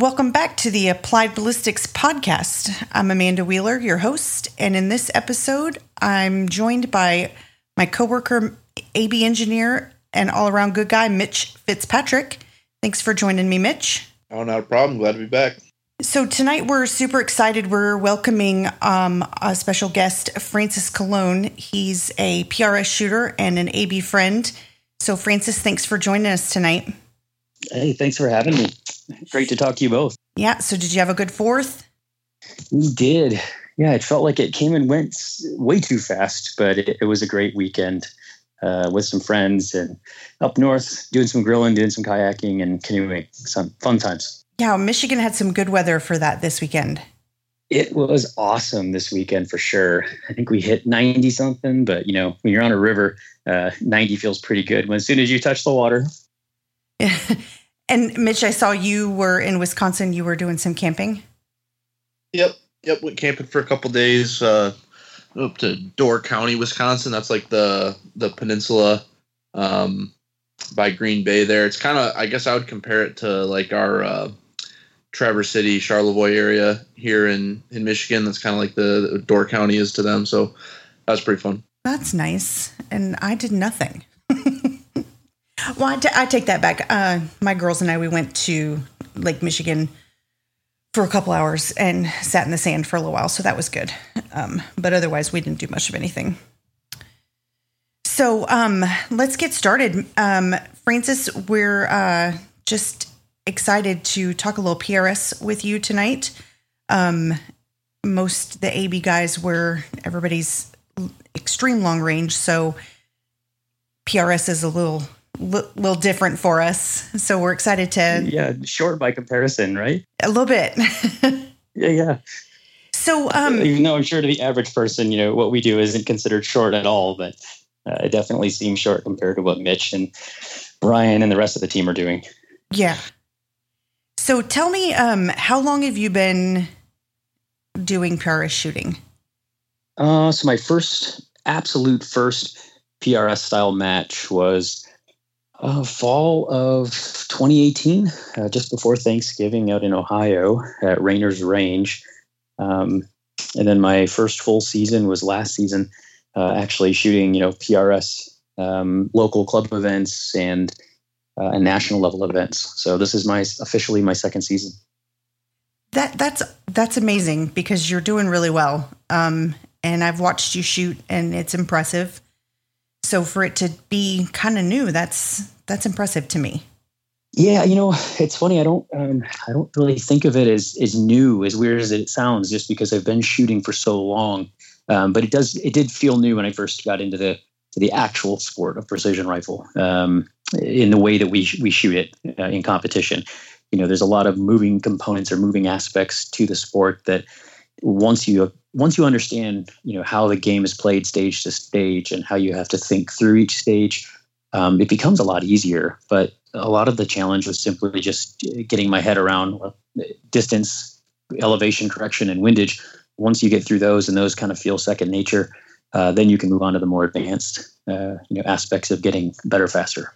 Welcome back to the Applied Ballistics podcast. I'm Amanda Wheeler, your host, and in this episode, I'm joined by my coworker, AB engineer, and all-around good guy, Mitch Fitzpatrick. Thanks for joining me, Mitch. Oh, not a problem. Glad to be back. So tonight we're super excited. We're welcoming um, a special guest, Francis Colon. He's a PRS shooter and an AB friend. So, Francis, thanks for joining us tonight. Hey, thanks for having me. Great to talk to you both. Yeah. So, did you have a good fourth? We did. Yeah, it felt like it came and went way too fast, but it, it was a great weekend uh, with some friends and up north doing some grilling, doing some kayaking and canoeing. Some fun times. Yeah, Michigan had some good weather for that this weekend. It was awesome this weekend for sure. I think we hit 90 something, but you know, when you're on a river, uh, 90 feels pretty good. When as soon as you touch the water, And Mitch, I saw you were in Wisconsin. You were doing some camping. Yep, yep. Went camping for a couple days uh, up to Door County, Wisconsin. That's like the the peninsula um, by Green Bay. There, it's kind of. I guess I would compare it to like our uh, Traverse City, Charlevoix area here in in Michigan. That's kind of like the, the Door County is to them. So that was pretty fun. That's nice. And I did nothing. Well, I, t- I take that back. Uh, my girls and I, we went to Lake Michigan for a couple hours and sat in the sand for a little while. So that was good. Um, but otherwise, we didn't do much of anything. So um, let's get started. Um, Francis, we're uh, just excited to talk a little PRS with you tonight. Um, most the AB guys were everybody's extreme long range, so PRS is a little little different for us. So we're excited to yeah, short by comparison, right? A little bit. yeah, yeah. So um, even though I'm sure to the average person, you know, what we do isn't considered short at all, but uh, it definitely seems short compared to what Mitch and Brian and the rest of the team are doing. Yeah. So tell me, um, how long have you been doing PRS shooting? Uh, so my first, absolute first PRS style match was uh, fall of 2018, uh, just before Thanksgiving out in Ohio at Rayners Range. Um, and then my first full season was last season, uh, actually shooting, you know, PRS um, local club events and uh, and national level events. So this is my officially my second season. That that's that's amazing because you're doing really well. Um, and I've watched you shoot, and it's impressive. So for it to be kind of new, that's that's impressive to me. Yeah, you know, it's funny. I don't, um, I don't really think of it as as new, as weird as it sounds, just because I've been shooting for so long. Um, but it does, it did feel new when I first got into the to the actual sport of precision rifle um, in the way that we we shoot it uh, in competition. You know, there's a lot of moving components or moving aspects to the sport that once you once you understand, you know, how the game is played stage to stage and how you have to think through each stage, um, it becomes a lot easier. But a lot of the challenge was simply just getting my head around distance, elevation correction, and windage. Once you get through those and those kind of feel second nature, uh, then you can move on to the more advanced, uh, you know, aspects of getting better faster.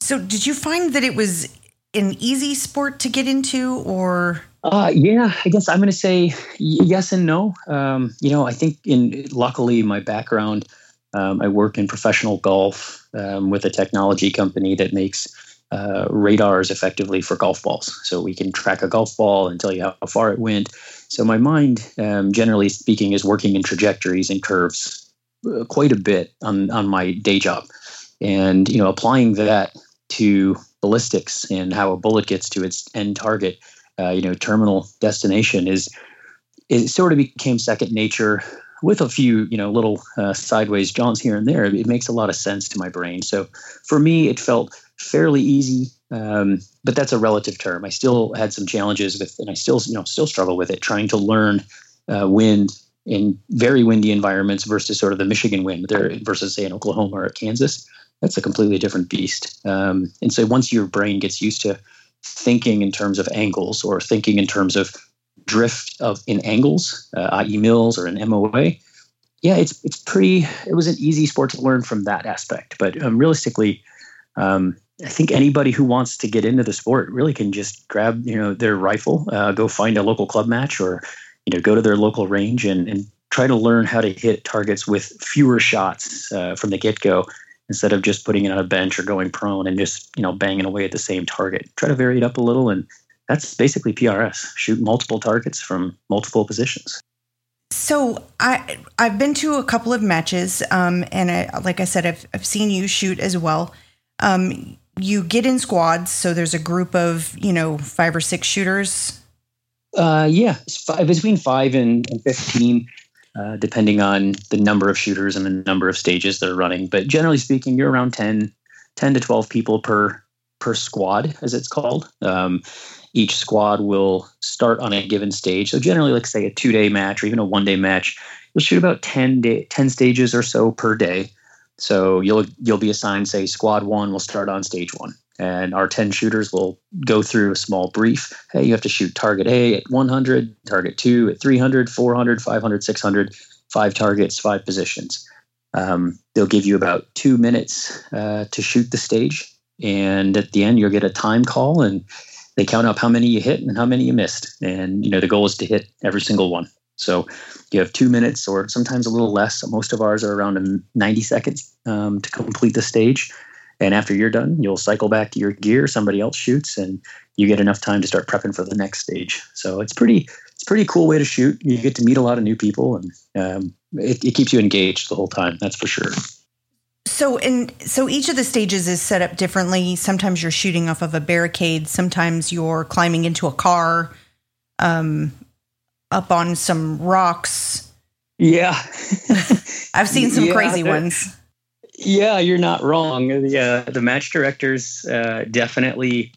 So, did you find that it was an easy sport to get into, or uh, yeah, I guess I'm going to say yes and no. Um, you know, I think in luckily my background, um, I work in professional golf um, with a technology company that makes uh, radars effectively for golf balls. So we can track a golf ball and tell you how far it went. So my mind, um, generally speaking, is working in trajectories and curves uh, quite a bit on on my day job, and you know, applying that to ballistics and how a bullet gets to its end target uh, you know terminal destination is it sort of became second nature with a few you know little uh, sideways jaunts here and there. It makes a lot of sense to my brain. So for me it felt fairly easy um, but that's a relative term. I still had some challenges with and i still you know still struggle with it trying to learn uh, wind in very windy environments versus sort of the michigan wind there versus say in oklahoma or kansas. That's a completely different beast. Um, and so once your brain gets used to thinking in terms of angles or thinking in terms of drift of in angles, uh, i.e., mils or an MOA. Yeah, it's it's pretty. It was an easy sport to learn from that aspect, but um, realistically, um, I think anybody who wants to get into the sport really can just grab you know their rifle, uh, go find a local club match, or you know go to their local range and, and try to learn how to hit targets with fewer shots uh, from the get go instead of just putting it on a bench or going prone and just you know banging away at the same target. Try to vary it up a little, and that's basically PRS. Shoot multiple targets from multiple positions. So I I've been to a couple of matches, um, and I, like I said, I've I've seen you shoot as well. Um, you get in squads, so there's a group of you know five or six shooters. Uh, yeah, it's five, between five and, and fifteen, uh, depending on the number of shooters and the number of stages they're running. But generally speaking, you're around 10, 10 to twelve people per per squad, as it's called. Um, each squad will start on a given stage. So generally, like say a two day match or even a one day match, you'll shoot about 10, day, 10 stages or so per day. So you'll you'll be assigned, say, squad one will start on stage one. And our 10 shooters will go through a small brief. Hey, you have to shoot target A at 100, target two at 300, 400, 500, 600, five targets, five positions. Um, they'll give you about two minutes uh, to shoot the stage. And at the end, you'll get a time call. And they count up how many you hit and how many you missed. And you know the goal is to hit every single one. So you have two minutes or sometimes a little less. Most of ours are around 90 seconds um, to complete the stage. And after you're done, you'll cycle back to your gear. Somebody else shoots, and you get enough time to start prepping for the next stage. So it's pretty, it's pretty cool way to shoot. You get to meet a lot of new people, and um, it, it keeps you engaged the whole time. That's for sure. So and so each of the stages is set up differently. Sometimes you're shooting off of a barricade, sometimes you're climbing into a car, um, up on some rocks. Yeah. I've seen some yeah, crazy ones. Yeah, you're not wrong. The uh, the match directors uh, definitely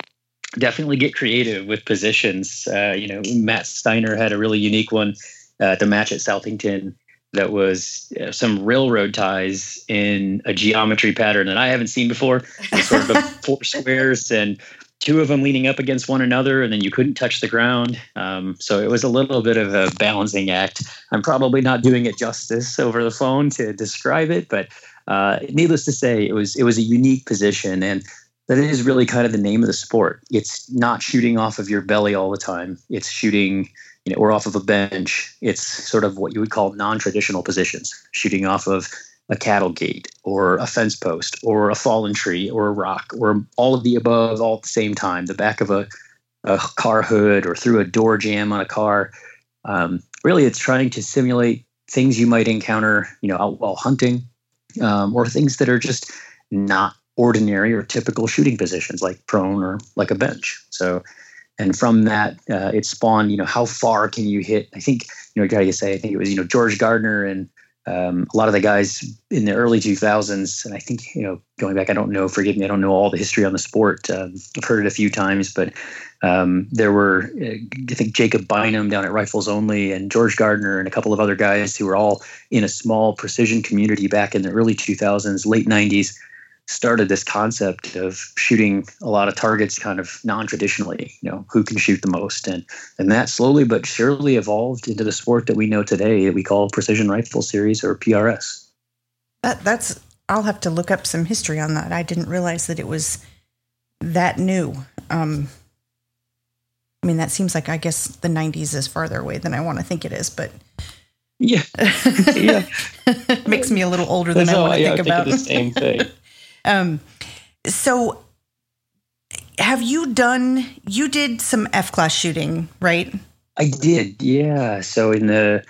definitely get creative with positions. Uh, you know, Matt Steiner had a really unique one uh, at the match at Southington that was uh, some railroad ties in a geometry pattern that I haven't seen before. sort of four squares and two of them leaning up against one another, and then you couldn't touch the ground. Um, so it was a little bit of a balancing act. I'm probably not doing it justice over the phone to describe it, but uh, needless to say, it was it was a unique position, and that is really kind of the name of the sport. It's not shooting off of your belly all the time. It's shooting you know, or off of a bench. It's sort of what you would call non-traditional positions, shooting off of a cattle gate or a fence post or a fallen tree or a rock or all of the above all at the same time, the back of a, a car hood or through a door jam on a car. Um, really, it's trying to simulate things you might encounter, you know, while hunting, um, or things that are just not ordinary or typical shooting positions, like prone or like a bench. So and from that uh, it spawned you know how far can you hit i think you know gotta say i think it was you know george gardner and um, a lot of the guys in the early 2000s and i think you know going back i don't know forgive me i don't know all the history on the sport. Um, i've heard it a few times but um, there were uh, i think jacob bynum down at rifles only and george gardner and a couple of other guys who were all in a small precision community back in the early 2000s late 90s started this concept of shooting a lot of targets kind of non-traditionally you know who can shoot the most. And and that slowly but surely evolved into the sport that we know today that we call precision rifle series or prs that, that's i'll have to look up some history on that. I didn't realize that it was that new. Um i mean that seems like i guess the 90s is farther away than i want to think it is but yeah. Yeah. Makes me a little older than i want to think about the same thing um, so have you done you did some F class shooting, right? I did, yeah. So in the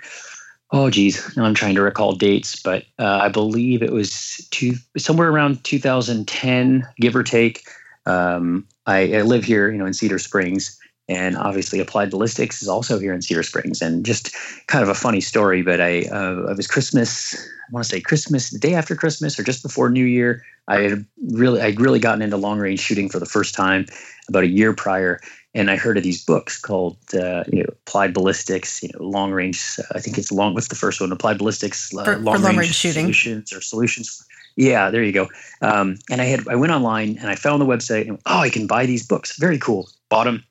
oh geez, now I'm trying to recall dates, but uh, I believe it was two somewhere around 2010, give or take. Um, I, I live here, you know, in Cedar Springs, and obviously applied ballistics is also here in Cedar Springs. And just kind of a funny story, but I uh, it was Christmas. I want to say Christmas, the day after Christmas, or just before New Year. I had really, I'd really gotten into long range shooting for the first time about a year prior, and I heard of these books called, uh, you know, Applied Ballistics, you know, long range. Uh, I think it's long. What's the first one? Applied Ballistics, uh, for, long, for long, range, range shooting solutions or solutions. Yeah, there you go. Um, and I had I went online and I found the website and oh, I can buy these books. Very cool. Bought them.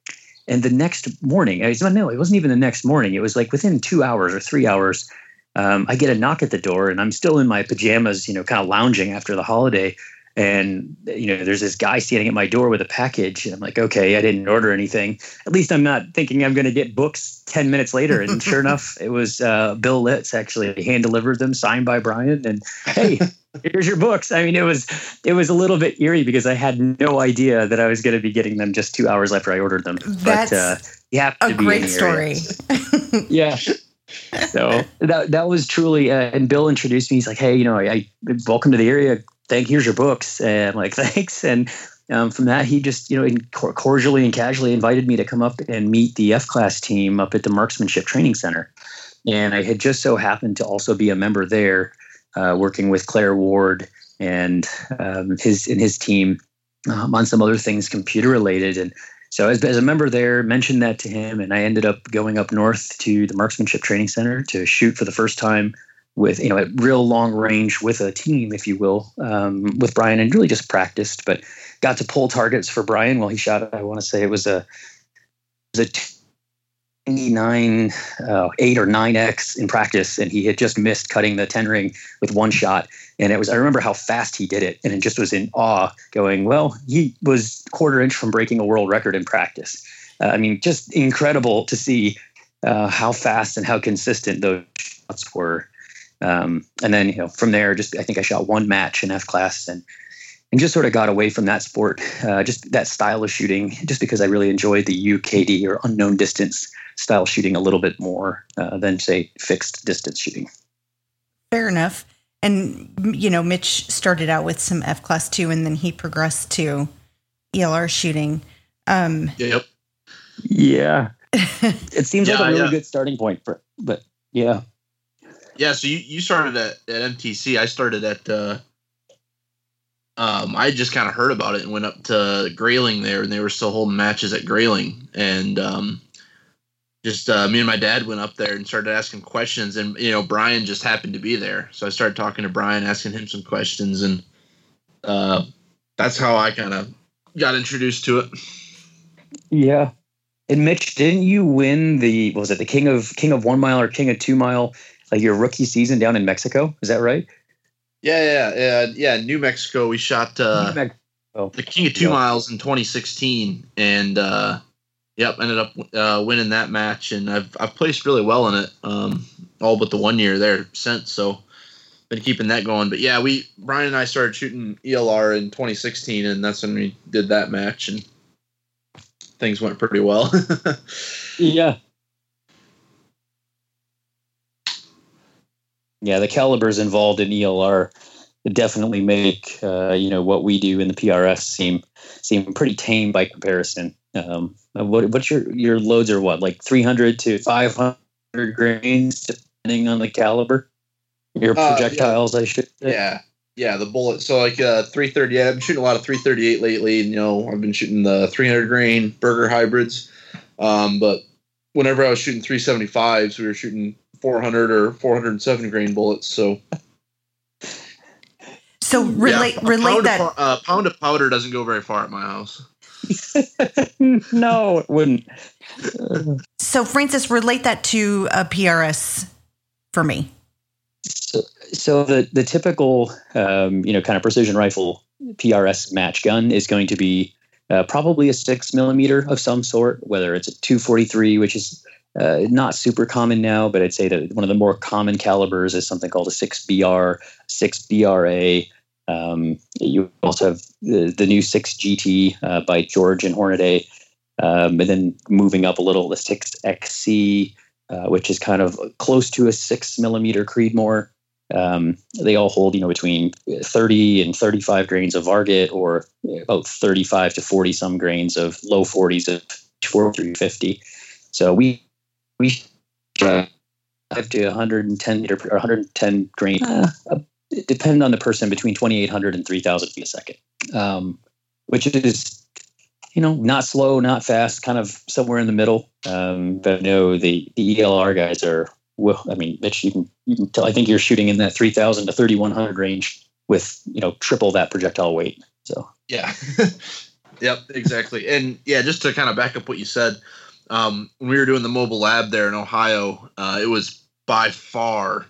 And the next morning, I was, no, it wasn't even the next morning. It was like within two hours or three hours, um, I get a knock at the door, and I'm still in my pajamas, you know, kind of lounging after the holiday. And you know there's this guy standing at my door with a package and i'm like okay i didn't order anything. At least i'm not thinking i'm going to get books 10 minutes later. And sure enough it was uh, bill litz actually hand delivered them signed by brian and hey here's your books. I mean it was it was a little bit eerie because i had no idea that i was going to be getting them just two hours after i ordered them. That's but uh, you have a great story. Yeah. So that that was truly uh, and bill introduced me. He's like hey you know I, I welcome to the area thank here's your books and like thanks. And um, from that he just you know cordially and casually invited me to come up and meet the f class team up at the marksmanship training center. And i had just so happened to also be a member there uh, working with claire ward and um, his and his team um, on some other things computer related. And so as, as a member there mentioned that to him and i ended up going up north to the marksmanship training center to shoot for the first time with you know at real long range with a team, if you will, um, with Brian, and really just practiced, but got to pull targets for Brian while he shot. I want to say it was a it was a 29 uh, 8 or 9x in practice and he had just missed cutting the 10 ring with one shot and it was i remember how fast he did it and it just was in awe going well he was quarter inch from breaking a world record in practice uh, i mean just incredible to see uh, how fast and how consistent those shots were um, and then you know from there, just I think I shot one match in F class and and just sort of got away from that sport, uh, just that style of shooting, just because I really enjoyed the UKD or unknown distance style shooting a little bit more uh, than say fixed distance shooting. Fair enough. And you know, Mitch started out with some F class too, and then he progressed to ELR shooting. Um, yep. Yeah. it seems yeah, like a really yeah. good starting point for, but yeah. Yeah, so you, you started at, at MTC. I started at uh, um, I just kind of heard about it and went up to Grayling there, and they were still holding matches at Grayling, and um, just uh, me and my dad went up there and started asking questions, and you know Brian just happened to be there, so I started talking to Brian, asking him some questions, and uh, that's how I kind of got introduced to it. Yeah, and Mitch, didn't you win the was it the King of King of One Mile or King of Two Mile like your rookie season down in Mexico. Is that right? Yeah, yeah, yeah. yeah New Mexico. We shot uh, the King of Two yep. Miles in 2016, and uh, yep, ended up uh, winning that match. And I've I've placed really well in it, um, all but the one year there since. So been keeping that going. But yeah, we Brian and I started shooting ELR in 2016, and that's when we did that match, and things went pretty well. yeah, yeah, the calibers involved in ELR definitely make uh, you know what we do in the PRS seem seem pretty tame by comparison. Um, what what's your your loads are what like 300 to 500 grains depending on the caliber. Your projectiles, uh, yeah. I should. Say. Yeah, yeah, the bullet. So like uh, 330. Yeah, I've been shooting a lot of 338 lately. And, you know, I've been shooting the 300 grain Berger hybrids. Um, but whenever I was shooting 375s, we were shooting 400 or 407 grain bullets. So, so relate yeah, relate that. Of, uh, pound of powder doesn't go very far at my house. no, it wouldn't. so, Francis, relate that to a PRS for me. So, so the the typical, um, you know, kind of precision rifle PRS match gun is going to be uh, probably a six millimeter of some sort, whether it's a 243, which is uh, not super common now, but I'd say that one of the more common calibers is something called a 6BR, 6BRA. Um, you also have the, the new 6GT uh, by George and Hornady. Um, and then moving up a little, the 6XC, uh, which is kind of close to a six millimeter Creedmoor. Um, they all hold, you know, between 30 and 35 grains of Varget or about 35 to 40 some grains of low 40s of 450. So we we uh, to 110 meter or 110 grain, uh, depending on the person, between 2,800 and 3,000 feet a second, um, which is you know not slow, not fast, kind of somewhere in the middle. Um, but no, the the ELR guys are. Well, I mean, Mitch, you can you can tell. I think you're shooting in that 3,000 to 3,100 range with you know triple that projectile weight. So yeah. yep, exactly. And yeah, just to kind of back up what you said, um, when we were doing the mobile lab there in Ohio, uh, it was by far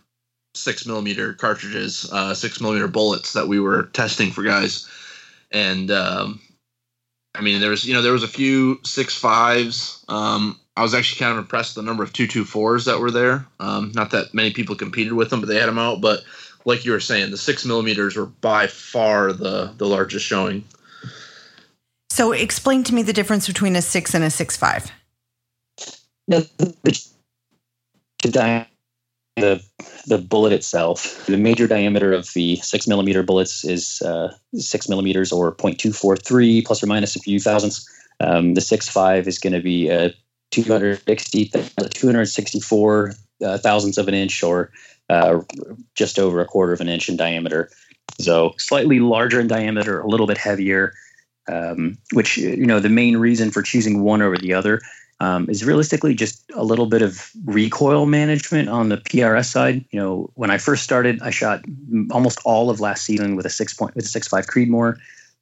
six millimeter cartridges, uh, six millimeter bullets that we were testing for guys, and um, I mean there was you know there was a few six fives. Um, I was actually kind of impressed with the number of two two fours that were there. Um, not that many people competed with them, but they had them out. But like you were saying, the six millimeters were by far the the largest showing. So explain to me the difference between a six and a six five. The, the, the, the bullet itself, the major diameter of the six millimeter bullets is uh, six millimeters or 0.243 plus or minus a few thousandths. Um, the six five is going to be a 260, 264 uh, thousandths of an inch or uh, just over a quarter of an inch in diameter. So slightly larger in diameter, a little bit heavier. Um, which you know the main reason for choosing one over the other um, is realistically just a little bit of recoil management on the PRS side. You know, when I first started, I shot almost all of last season with a six point with a six five Creedmoor,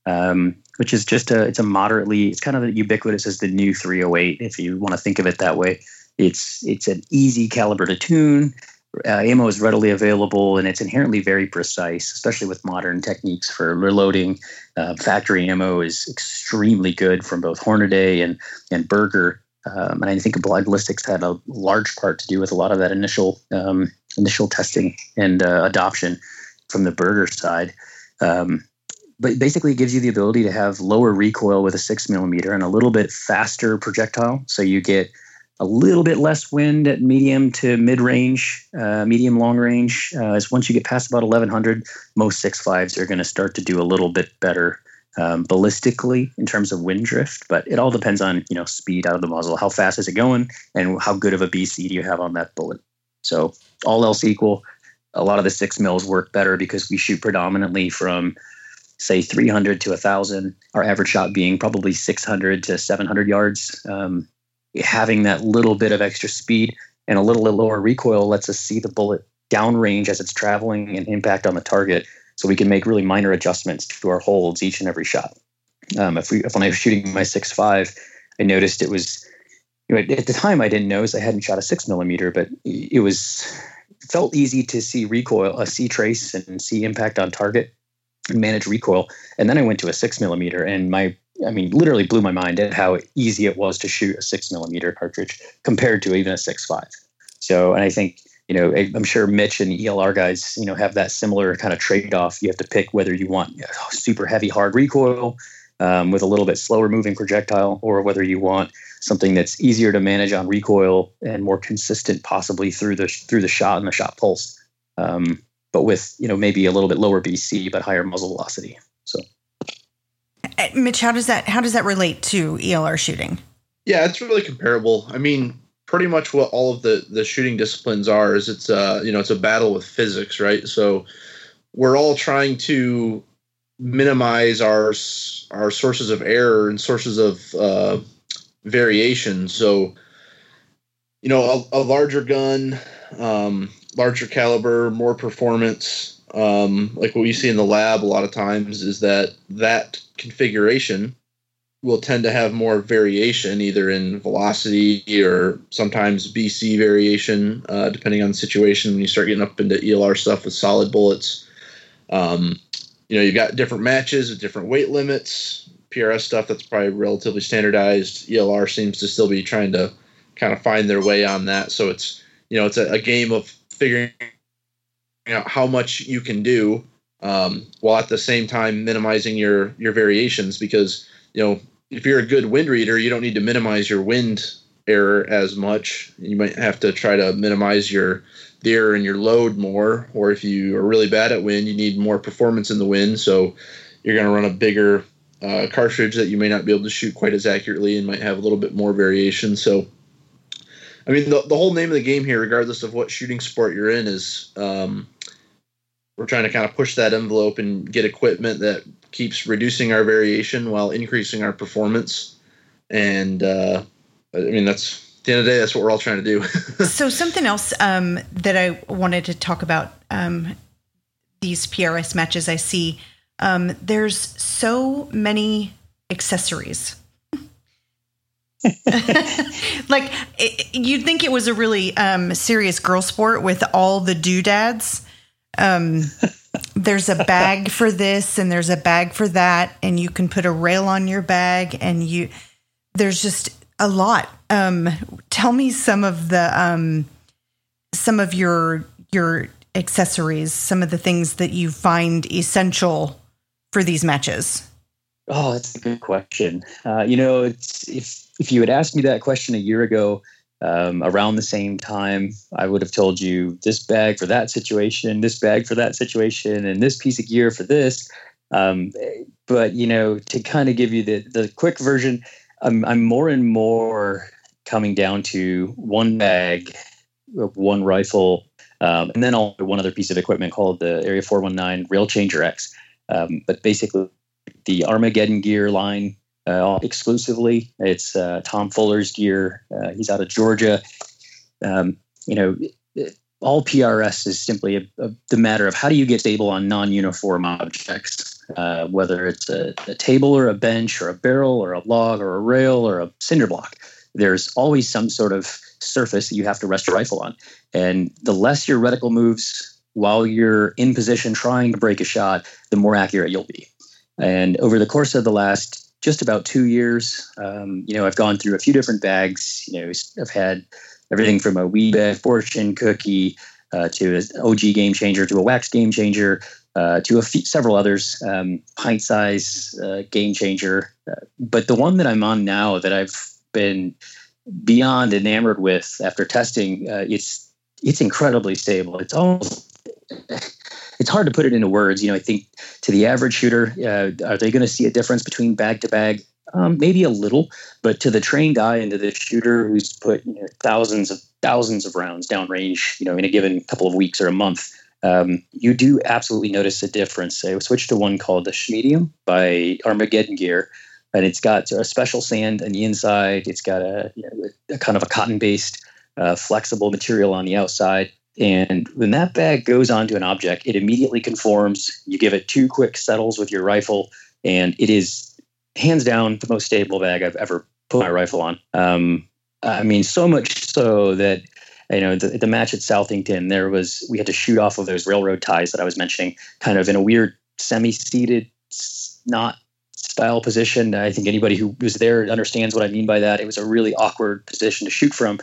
um, which is just a it's a moderately it's kind of ubiquitous as the new 308 if you want to think of it that way. It's it's an easy caliber to tune uh, ammo is readily available and it's inherently very precise, especially with modern techniques for reloading. Uh, factory ammo is extremely good from both Hornady and and Berger, um, and I think Ballistics had a large part to do with a lot of that initial um, initial testing and uh, adoption from the Berger side. Um, but basically, it gives you the ability to have lower recoil with a six millimeter and a little bit faster projectile, so you get a little bit less wind at medium to mid range, uh, medium long range. Uh, as once you get past about 1100, most six fives are going to start to do a little bit better um, ballistically in terms of wind drift. But it all depends on you know speed out of the muzzle, how fast is it going, and how good of a BC do you have on that bullet. So all else equal, a lot of the six mils work better because we shoot predominantly from say 300 to 1000 our average shot being probably 600 to 700 yards um, having that little bit of extra speed and a little bit lower recoil lets us see the bullet downrange as it's traveling and impact on the target. So we can make really minor adjustments to our holds each and every shot. Um, if we, if when I was shooting my six five, I noticed it was, you know, at the time I didn't notice I hadn't shot a six millimeter, but it was it felt easy to see recoil, uh, see trace, and see impact on target, and manage recoil. And then I went to a six millimeter, and my I mean, literally blew my mind at how easy it was to shoot a six millimeter cartridge compared to even a six five. So, and I think you know, I'm sure Mitch and ELR guys, you know, have that similar kind of trade off. You have to pick whether you want super heavy hard recoil um, with a little bit slower moving projectile, or whether you want something that's easier to manage on recoil and more consistent, possibly through the through the shot and the shot pulse, um, but with you know maybe a little bit lower BC but higher muzzle velocity. So. Uh, Mitch, how does that how does that relate to ELR shooting? Yeah, it's really comparable. I mean, pretty much what all of the the shooting disciplines are is it's uh you know it's a battle with physics, right? So we're all trying to minimize our our sources of error and sources of uh, variation. So you know, a, a larger gun, um, larger caliber, more performance. Um, like what we see in the lab a lot of times is that that configuration will tend to have more variation, either in velocity or sometimes BC variation, uh, depending on the situation. When you start getting up into ELR stuff with solid bullets, um, you know, you've got different matches with different weight limits. PRS stuff that's probably relatively standardized. ELR seems to still be trying to kind of find their way on that. So it's you know it's a, a game of figuring out how much you can do um, while at the same time minimizing your your variations because you know if you're a good wind reader you don't need to minimize your wind error as much. You might have to try to minimize your the error in your load more or if you are really bad at wind you need more performance in the wind. So you're going to run a bigger uh, cartridge that you may not be able to shoot quite as accurately and might have a little bit more variation. So i mean the, the whole name of the game here regardless of what shooting sport you're in is um, we're trying to kind of push that envelope and get equipment that keeps reducing our variation while increasing our performance. And uh, I mean, that's at the end of the day, that's what we're all trying to do. so something else um, that I wanted to talk about um, these PRS matches I see. Um, there's so many accessories. like it, you'd think it was a really um, serious girl sport with all the doodads Um, there's a bag for this and there's a bag for that, and you can put a rail on your bag, and you there's just a lot. Um, tell me some of the um, some of your your accessories, some of the things that you find essential for these matches. Oh, that's a good question. Uh, you know, it's, if if you had asked me that question a year ago, um, around the same time, I would have told you this bag for that situation, this bag for that situation, and this piece of gear for this. Um, but you know, to kind of give you the the quick version, I'm I'm more and more coming down to one bag, one rifle, um, and then also one other piece of equipment called the Area 419 Rail Changer X. Um, but basically, the Armageddon gear line uh, exclusively. It's uh, Tom Fuller's gear. Uh, he's out of Georgia. Um, you know, all PRS is simply a, a, the matter of how do you get stable on non-uniform objects, uh, whether it's a, a, table or a bench or a barrel or a log or a rail or a cinder block. There's always some sort of surface that you have to rest your rifle on, and the less your reticle moves while you're in position trying to break a shot, the more accurate you'll be. And over the course of the last just about two years. Um, you know, I've gone through a few different bags. You know, I've had everything from a Wiebad fortune cookie uh, to an OG game changer to a wax game changer uh, to a few, several others, um, pint size uh, game changer. Uh, but the one that I'm on now that I've been beyond enamored with after testing, uh, it's it's incredibly stable. It's almost it's hard to put it into words. You know, I think to the average shooter, uh, are they going to see a difference between bag to bag? Um, maybe a little, but to the trained eye and to the shooter who's put you know, thousands of thousands of rounds downrange, you know, in a given couple of weeks or a month, um, you do absolutely notice a difference. I switched to one called the Schmedium by Armageddon Gear, and it's got a special sand on the inside. It's got a, you know, a kind of a cotton-based, uh, flexible material on the outside. And when that bag goes onto an object, it immediately conforms. You give it two quick settles with your rifle, and it is hands down the most stable bag I've ever put my rifle on. Um, I mean, so much so that you know the, the match at Southington, there was we had to shoot off of those railroad ties that I was mentioning, kind of in a weird semi-seated, not style position. I think anybody who was there understands what I mean by that. It was a really awkward position to shoot from.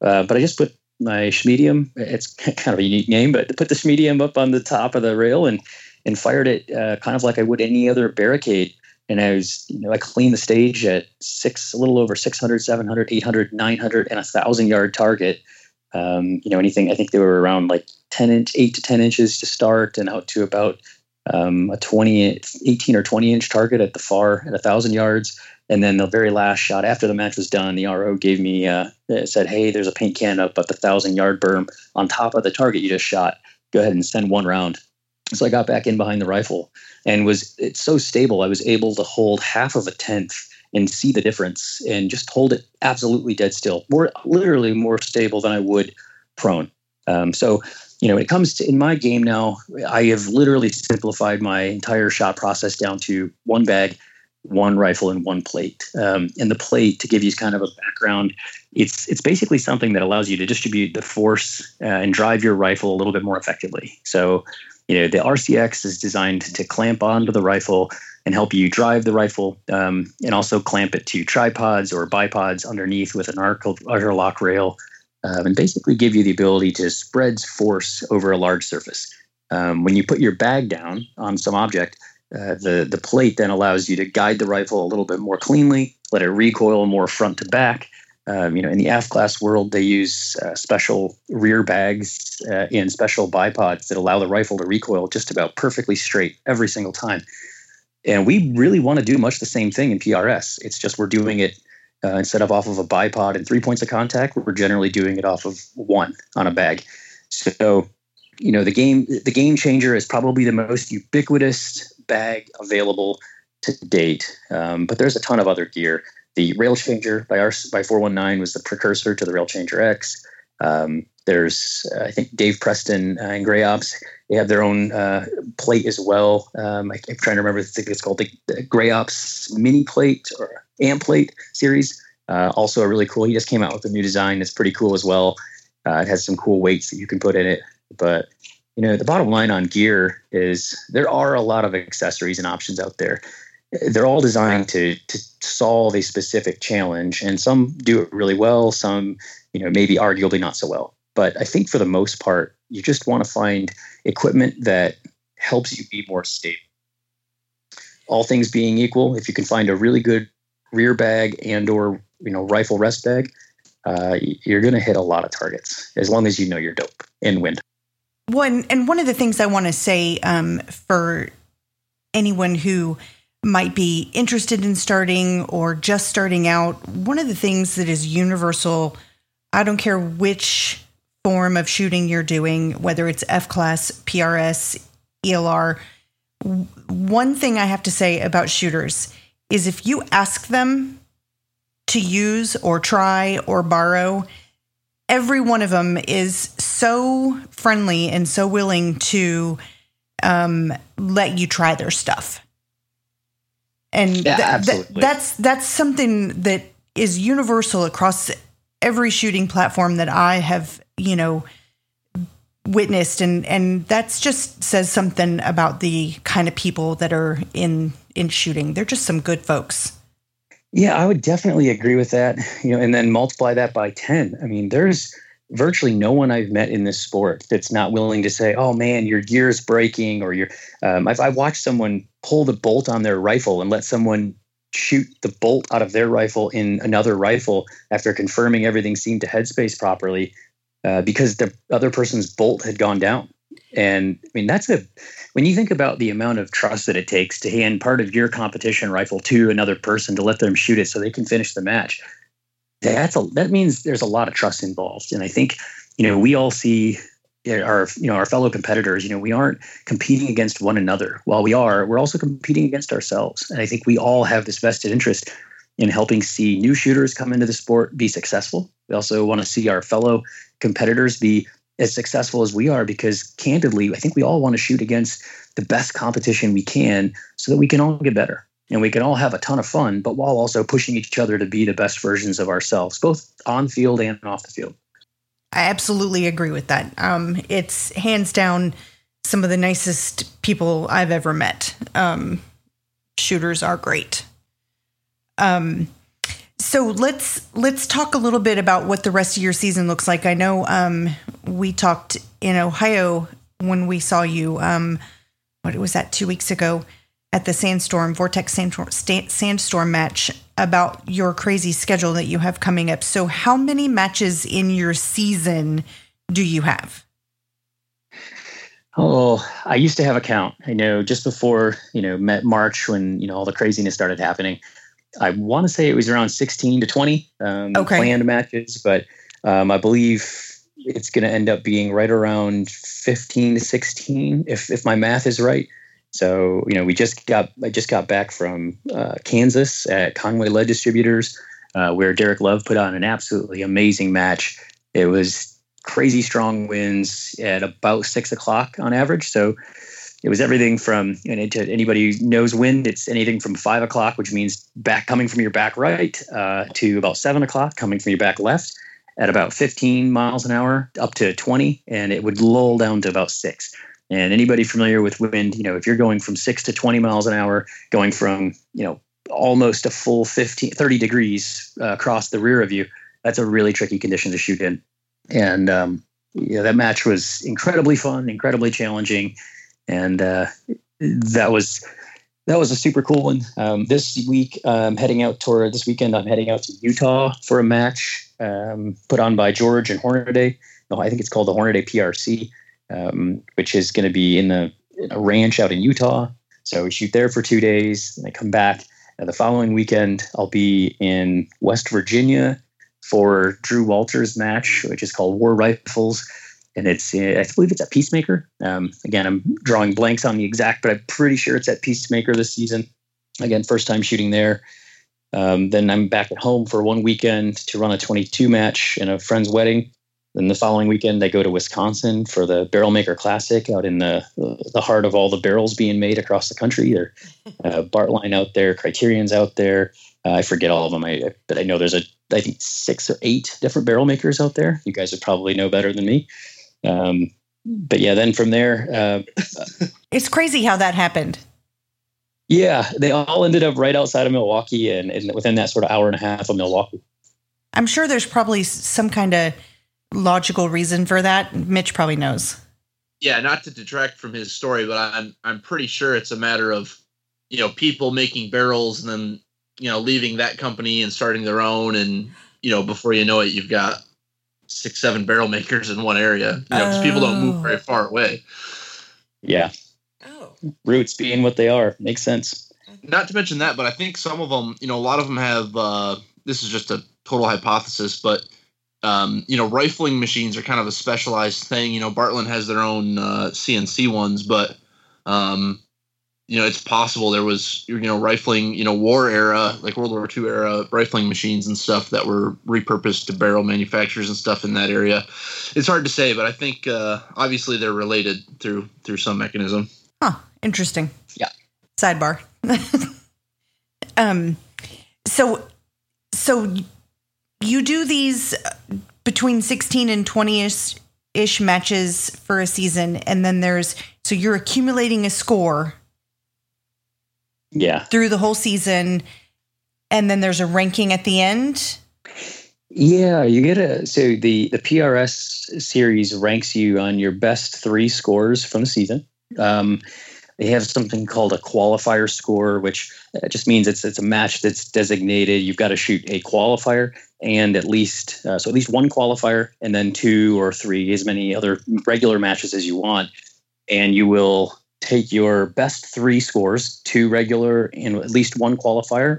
Uh, but I just put my Schmedium. It's kind of a unique name, but put the Schmedium up on the top of the rail and and fired it uh, kind of like I would any other barricade. And I was, you know, I cleaned the stage at six, a little over 600, 700, 800, 900, and a thousand yard target. Um, you know, anything, I think they were around like 10 inch, eight to 10 inches to start and out to about um, a 20, 18 or 20 inch target at the far at a thousand yards. And then the very last shot after the match was done, the RO gave me uh, said, "Hey, there's a paint can up at the thousand yard berm on top of the target you just shot. Go ahead and send one round." So I got back in behind the rifle and was it's so stable. I was able to hold half of a tenth and see the difference and just hold it absolutely dead still, more literally more stable than I would prone. Um, so you know, when it comes to in my game now, I have literally simplified my entire shot process down to one bag one rifle and one plate. Um, and the plate, to give you kind of a background, it's it's basically something that allows you to distribute the force uh, and drive your rifle a little bit more effectively. So, you know, the RCX is designed to clamp onto the rifle and help you drive the rifle, um, and also clamp it to tripods or bipods underneath with an arc lock rail, um, and basically give you the ability to spread force over a large surface. Um, when you put your bag down on some object, uh, the the plate then allows you to guide the rifle a little bit more cleanly, let it recoil more front to back. Um, you know, in the F class world, they use uh, special rear bags uh, and special bipods that allow the rifle to recoil just about perfectly straight every single time. And we really want to do much the same thing in PRS. It's just we're doing it uh, instead of off of a bipod and three points of contact, we're generally doing it off of one on a bag. So, you know, the game the game changer is probably the most ubiquitous bag available to date. Um, but there's a ton of other gear. The Rail Changer by our by 419 was the precursor to the Rail Changer X. Um, there's uh, I think Dave Preston uh, and Gray Ops they have their own uh, plate as well. Um, I, am trying to remember. I think it's called the, the Gray Ops Mini Plate or Amp Plate series. Uh, also, a really cool. He just came out with a new design. It's pretty cool as well. Uh, it has some cool weights that you can put in it. But you know, the bottom line on gear is there are a lot of accessories and options out there. They're all designed to to solve a specific challenge, and some do it really well. Some, you know, maybe arguably not so well. But I think for the most part, you just want to find equipment that helps you be more stable. All things being equal, if you can find a really good rear bag and or you know rifle rest bag, uh, you're going to hit a lot of targets as long as you know your dope and wind. One and one of the things I want to say um, for anyone who might be interested in starting or just starting out, one of the things that is universal, I don't care which form of shooting you're doing, whether it's F class, PRS, ELR. One thing I have to say about shooters is if you ask them to use or try or borrow, every one of them is so friendly and so willing to um, let you try their stuff. And yeah, th- th- that's that's something that is universal across every shooting platform that I have, you know, witnessed and and that's just says something about the kind of people that are in in shooting. They're just some good folks. Yeah, I would definitely agree with that. You know, and then multiply that by 10. I mean, there's virtually no one I've met in this sport that's not willing to say, "Oh man, your gear's breaking," or "Your." Um, I've, I've watched someone pull the bolt on their rifle and let someone shoot the bolt out of their rifle in another rifle after confirming everything seemed to headspace properly, uh, because the other person's bolt had gone down. And I mean, that's a when you think about the amount of trust that it takes to hand part of your competition rifle to another person to let them shoot it so they can finish the match. That's a that means there's a lot of trust involved. And I think, you know, we all see eh, our you know our fellow competitors you know we aren't competing against one another while we are we're also competing against ourselves and i think we all have this vested interest in helping see new shooters come into the sport be successful we also want to see our fellow competitors be as successful as we are because candidly i think we all want to shoot against the best competition we can so that we can all get better and we can all have a ton of fun but while also pushing each other to be the best versions of ourselves both on field and off the field. I absolutely agree with that. Um, it's hands down some of the nicest people i've ever met. Um, shooters are great. Um, so let's let's talk a little bit about what the rest of your season looks like. I know um, we talked in Ohio when we saw you. Um, what was that? Two weeks ago at the Sandstorm Vortex Sandstorm, Sandstorm match about your crazy schedule that you have coming up. So, how many matches in your season do you have? Oh, I used to have a count. I know just before you know March when you know all the craziness started happening. I want to say it was around 16 to 20 um, okay. planned matches, but um, I believe it's going to end up being right around 15 to 16 if if my math is right. So you know, we just got I just got back from uh, Kansas at Conway Lead Distributors, uh, where Derek Love put on an absolutely amazing match. It was crazy strong winds at about six o'clock on average. So it was everything from to anybody who knows wind it's anything from five o'clock which means back coming from your back right uh, to about seven o'clock coming from your back left at about 15 miles an hour up to 20 and it would lull down to about six and anybody familiar with wind you know if you're going from six to 20 miles an hour going from you know almost a full 15 30 degrees uh, across the rear of you that's a really tricky condition to shoot in and um, yeah, that match was incredibly fun incredibly challenging and uh, that was that was a super cool one. Um, this week, I'm heading out toward this weekend. I'm heading out to Utah for a match um, put on by George and Hornady. No, I think it's called the Hornady PRC, um, which is going to be in, the, in a ranch out in Utah. So we shoot there for two days, and I come back. And the following weekend, I'll be in West Virginia for Drew Walters' match, which is called War Rifles and it's uh, I believe it's at Peacemaker. Um, again, I'm drawing blanks on the exact, but I'm pretty sure it's at Peacemaker this season. Again, first time shooting there. Um, then I'm back at home for one weekend to run a 22 match in a friend's wedding. Then the following weekend, I go to Wisconsin for the Barrel Maker Classic out in the the heart of all the barrels being made across the country. There, uh, Bartlein out there, Criterion's out there. Uh, I forget all of them, I, but I know there's a I think six or eight different barrel makers out there. You guys would probably know better than me. Um, but yeah, then from there, uh, it's crazy how that happened. Yeah, they all ended up right outside of Milwaukee and, and within that sort of hour and a half of Milwaukee. I'm sure there's probably some kind of logical reason for that. Mitch probably knows. Yeah, not to detract from his story, but I'm I'm pretty sure it's a matter of you know people making barrels and then you know leaving that company and starting their own, and you know before you know it, you've got six seven barrel makers in one area. You know, oh. people don't move oh. very far away. Yeah. Roots being what they are makes sense. Not to mention that, but I think some of them, you know, a lot of them have. Uh, this is just a total hypothesis, but um, you know, rifling machines are kind of a specialized thing. You know, Bartlein has their own uh, CNC ones, but um, you know, it's possible there was you know rifling, you know, war era, like World War II era rifling machines and stuff that were repurposed to barrel manufacturers and stuff in that area. It's hard to say, but I think uh, obviously they're related through through some mechanism. Huh. Interesting. Yeah. Sidebar. um. So, so you do these between 16 and 20 ish matches for a season and then there's so you're accumulating a score yeah through the whole season and then there's a ranking at the end yeah you get a so the the prs series ranks you on your best three scores from the season um, they have something called a qualifier score, which uh, just means it's it's a match that's designated. You've got to shoot a qualifier and at least uh, so at least one qualifier, and then two or three, as many other regular matches as you want, and you will take your best three scores, two regular and at least one qualifier,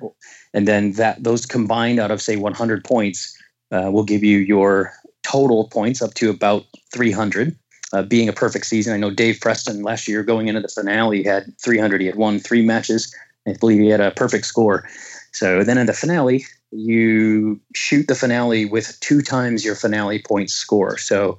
and then that those combined out of say 100 points uh, will give you your total points up to about 300 uh, being a perfect season. I know Dave Preston last year going into the finale had 300. He had won three matches. I believe he had a perfect score. So then in the finale, you shoot the finale with two times your finale points score. So,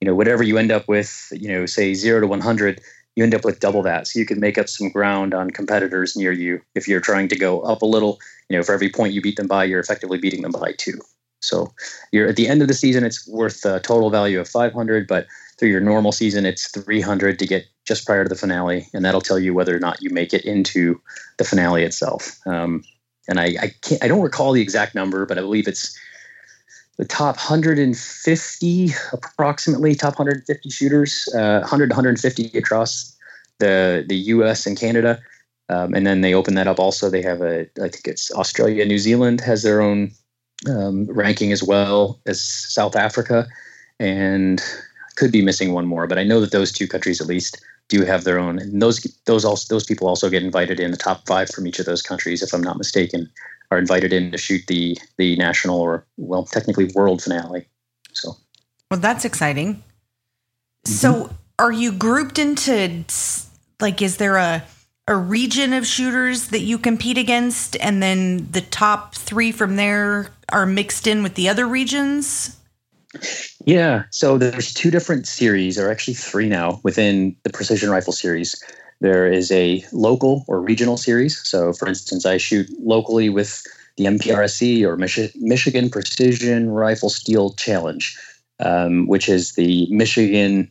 you know, whatever you end up with, you know, say zero to 100, you end up with double that. So you can make up some ground on competitors near you. If you're trying to go up a little, you know, for every point you beat them by, you're effectively beating them by two. So you're at the end of the season, it's worth a total value of 500, but through your normal season, it's 300 to get just prior to the finale, and that'll tell you whether or not you make it into the finale itself. Um, and I, I can't, I don't recall the exact number, but I believe it's the top 150 approximately top 150 shooters, uh, 100 150 across the the U.S. and Canada. Um, and then they open that up. Also, they have a I think it's Australia, New Zealand has their own um, ranking as well as South Africa, and could be missing one more, but I know that those two countries at least do have their own. And those those also those people also get invited in. The top five from each of those countries, if I'm not mistaken, are invited in to shoot the the national or well, technically world finale. So, well, that's exciting. Mm-hmm. So, are you grouped into like? Is there a a region of shooters that you compete against, and then the top three from there are mixed in with the other regions? Yeah, so there's two different series, or actually three now, within the precision rifle series. There is a local or regional series. So, for instance, I shoot locally with the MPRSC or Michi- Michigan Precision Rifle Steel Challenge, um, which is the Michigan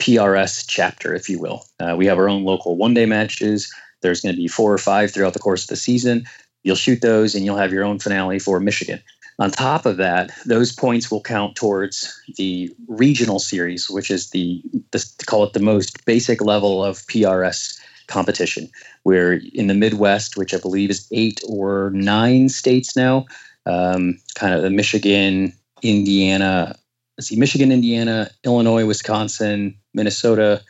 PRS chapter, if you will. Uh, we have our own local one day matches. There's going to be four or five throughout the course of the season. You'll shoot those and you'll have your own finale for Michigan. On top of that, those points will count towards the regional series, which is the, the call it the most basic level of PRS competition. Where in the Midwest, which I believe is eight or nine states now, um, kind of the Michigan, Indiana, see, Michigan, Indiana, Illinois, Wisconsin, Minnesota,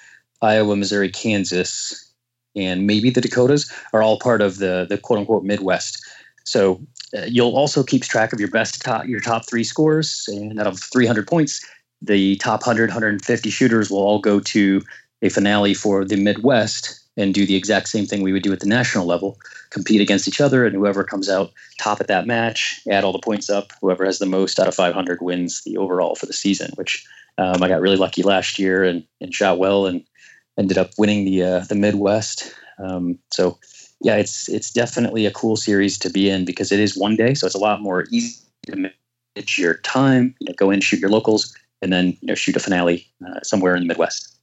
Iowa, Missouri, Kansas, and maybe the Dakotas are all part of the the quote unquote Midwest. So uh, you'll also keep track of your best top, your top three scores, and out of 300 points, the top 100, 150 shooters will all go to a finale for the Midwest and do the exact same thing we would do at the national level compete against each other and whoever comes out top at that match add all the points up whoever has the most out of 500 wins the overall for the season which um, i got really lucky last year and, and shot well and ended up winning the uh, the midwest. Um, so yeah, it's it's definitely a cool series to be in because it is one day, so it's a lot more easy to manage your time. You know, go in, shoot your locals, and then you know shoot a finale uh, somewhere in the Midwest.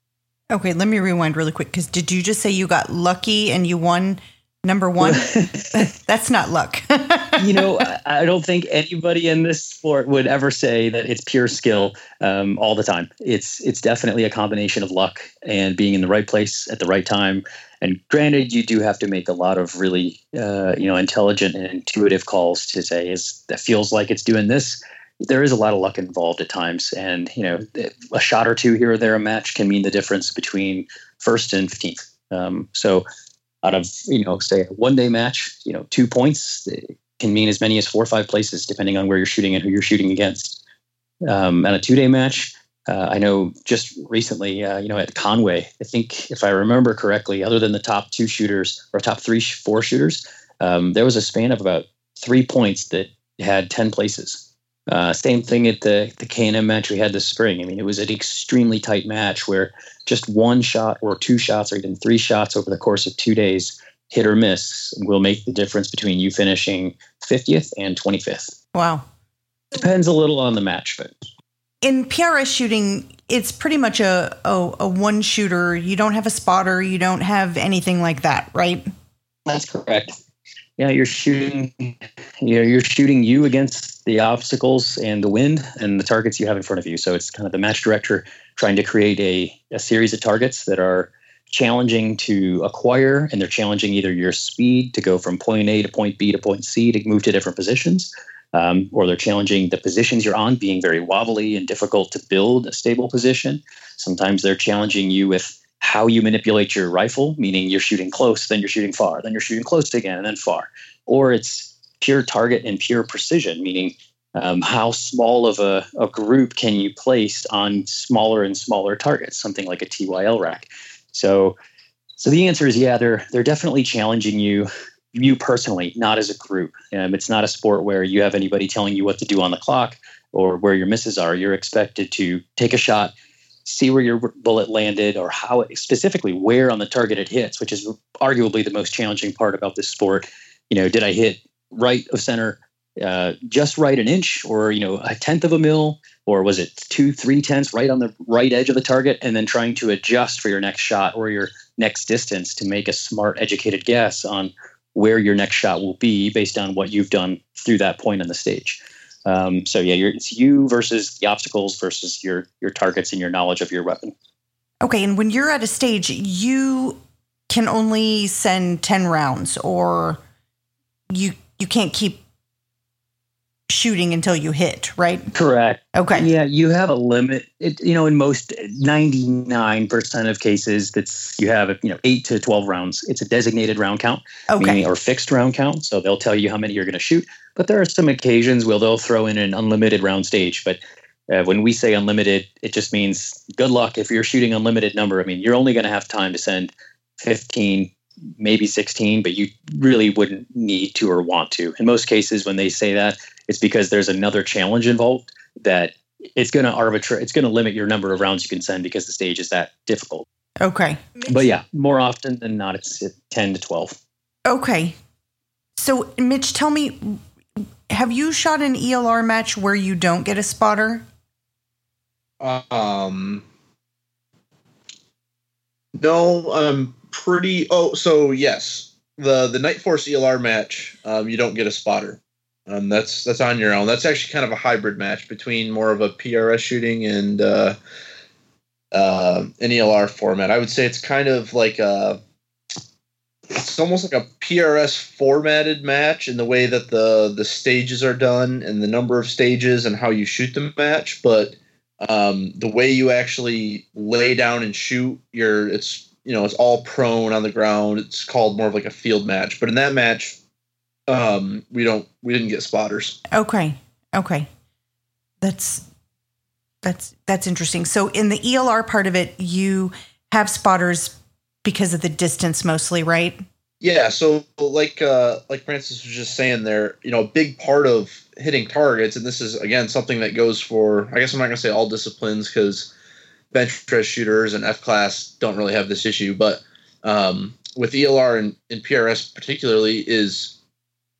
Okay, let me rewind really quick because did you just say you got lucky and you won number one? That's not luck. you know, I, I, don't think anybody in this sport would ever say that it's pure skill um, all the time. It's it's definitely a combination of luck and being in the right place at the right time. And granted, you do have to make a lot of really uh, you know intelligent and intuitive calls to say is that feels like it's doing this there is a lot of luck involved at times, and you know, a shot or two here or there a match can mean the difference between first and fifteenth. Um, so, out of you know, say a one day match, you know, two points can mean as many as four or five places depending on where you're shooting and who you're shooting against. Um, and a two day match, uh, I know just recently, uh, you know, at Conway, I think if I remember correctly, other than the top two shooters or top three, four shooters, um, there was a span of about three points that had 10 places. Uh, same thing at the the K&M match we had this spring. I mean, it was an extremely tight match where just one shot or two shots or even three shots over the course of two days, hit or miss, will make the difference between you finishing 50th and 25th. Wow. Depends a little on the match, but in PRS shooting, it's pretty much a, a, a one shooter. You don't have a spotter. You don't have anything like that, right? That's correct yeah, you're shooting, you know, you're shooting you against the obstacles and the wind and the targets you have in front of you. So it's kind of the match director trying to create a, a series of targets that are challenging to acquire and they're challenging either your speed to go from point A to point B to point C to move to different positions. Um, or they're challenging the positions you're on being very wobbly and difficult to build a stable position. Sometimes they're challenging you with how you manipulate your rifle, meaning you're shooting close, then you're shooting far, then you're shooting close again, and then far. Or it's pure target and pure precision, meaning um, how small of a, a, group can you place on smaller and smaller targets, something like a KYL rack. So, so the answer is yeah, they're they're definitely challenging you, you personally, not as a group. Um, it's not a sport where you have anybody telling you what to do on the clock or where your misses are. You're expected to take a shot, see where your bullet landed or how it, specifically where on the target it hits, which is arguably the most challenging part about this sport. You know, did I hit right of center, uh, just right an inch, or you know, a tenth of a mil, or was it two, three tenths right on the right edge of the target, and then trying to adjust for your next shot or your next distance to make a smart, educated guess on where your next shot will be based on what you've done through that point on the stage. Um, so yeah, it's you versus the obstacles versus your your targets and your knowledge of your weapon. Okay, and when you're at a stage, you can only send ten rounds, or you you can't keep shooting until you hit, right? Correct. Okay. Yeah, you have a limit. It, you know, in most 99% of cases, that's you have you know eight to 12 rounds. It's a designated round count, okay. meaning, or fixed round count. So they'll tell you how many you're going to shoot. But there are some occasions where they'll throw in an unlimited round stage. But uh, when we say unlimited, it just means good luck if you're shooting unlimited number. I mean, you're only going to have time to send 15, maybe 16, but you really wouldn't need to or want to. In most cases, when they say that, it's because there's another challenge involved that it's going to arbitrate, it's going to limit your number of rounds you can send because the stage is that difficult. Okay. But yeah, more often than not, it's 10 to 12. Okay. So, Mitch, tell me, have you shot an ELR match where you don't get a spotter? Um, no, I'm pretty. Oh, so yes, the the Nightforce ELR match, um, you don't get a spotter. Um, that's that's on your own. That's actually kind of a hybrid match between more of a PRS shooting and uh, uh, an ELR format. I would say it's kind of like a it's almost like a PRS formatted match in the way that the the stages are done and the number of stages and how you shoot the match, but um, the way you actually lay down and shoot, your it's you know it's all prone on the ground. It's called more of like a field match, but in that match, um, we don't we didn't get spotters. Okay, okay, that's that's that's interesting. So in the ELR part of it, you have spotters because of the distance mostly, right? Yeah. So like uh, like Francis was just saying there, you know, a big part of hitting targets, and this is again something that goes for I guess I'm not gonna say all disciplines because benchrest shooters and F class don't really have this issue, but um, with ELR and, and PRS particularly is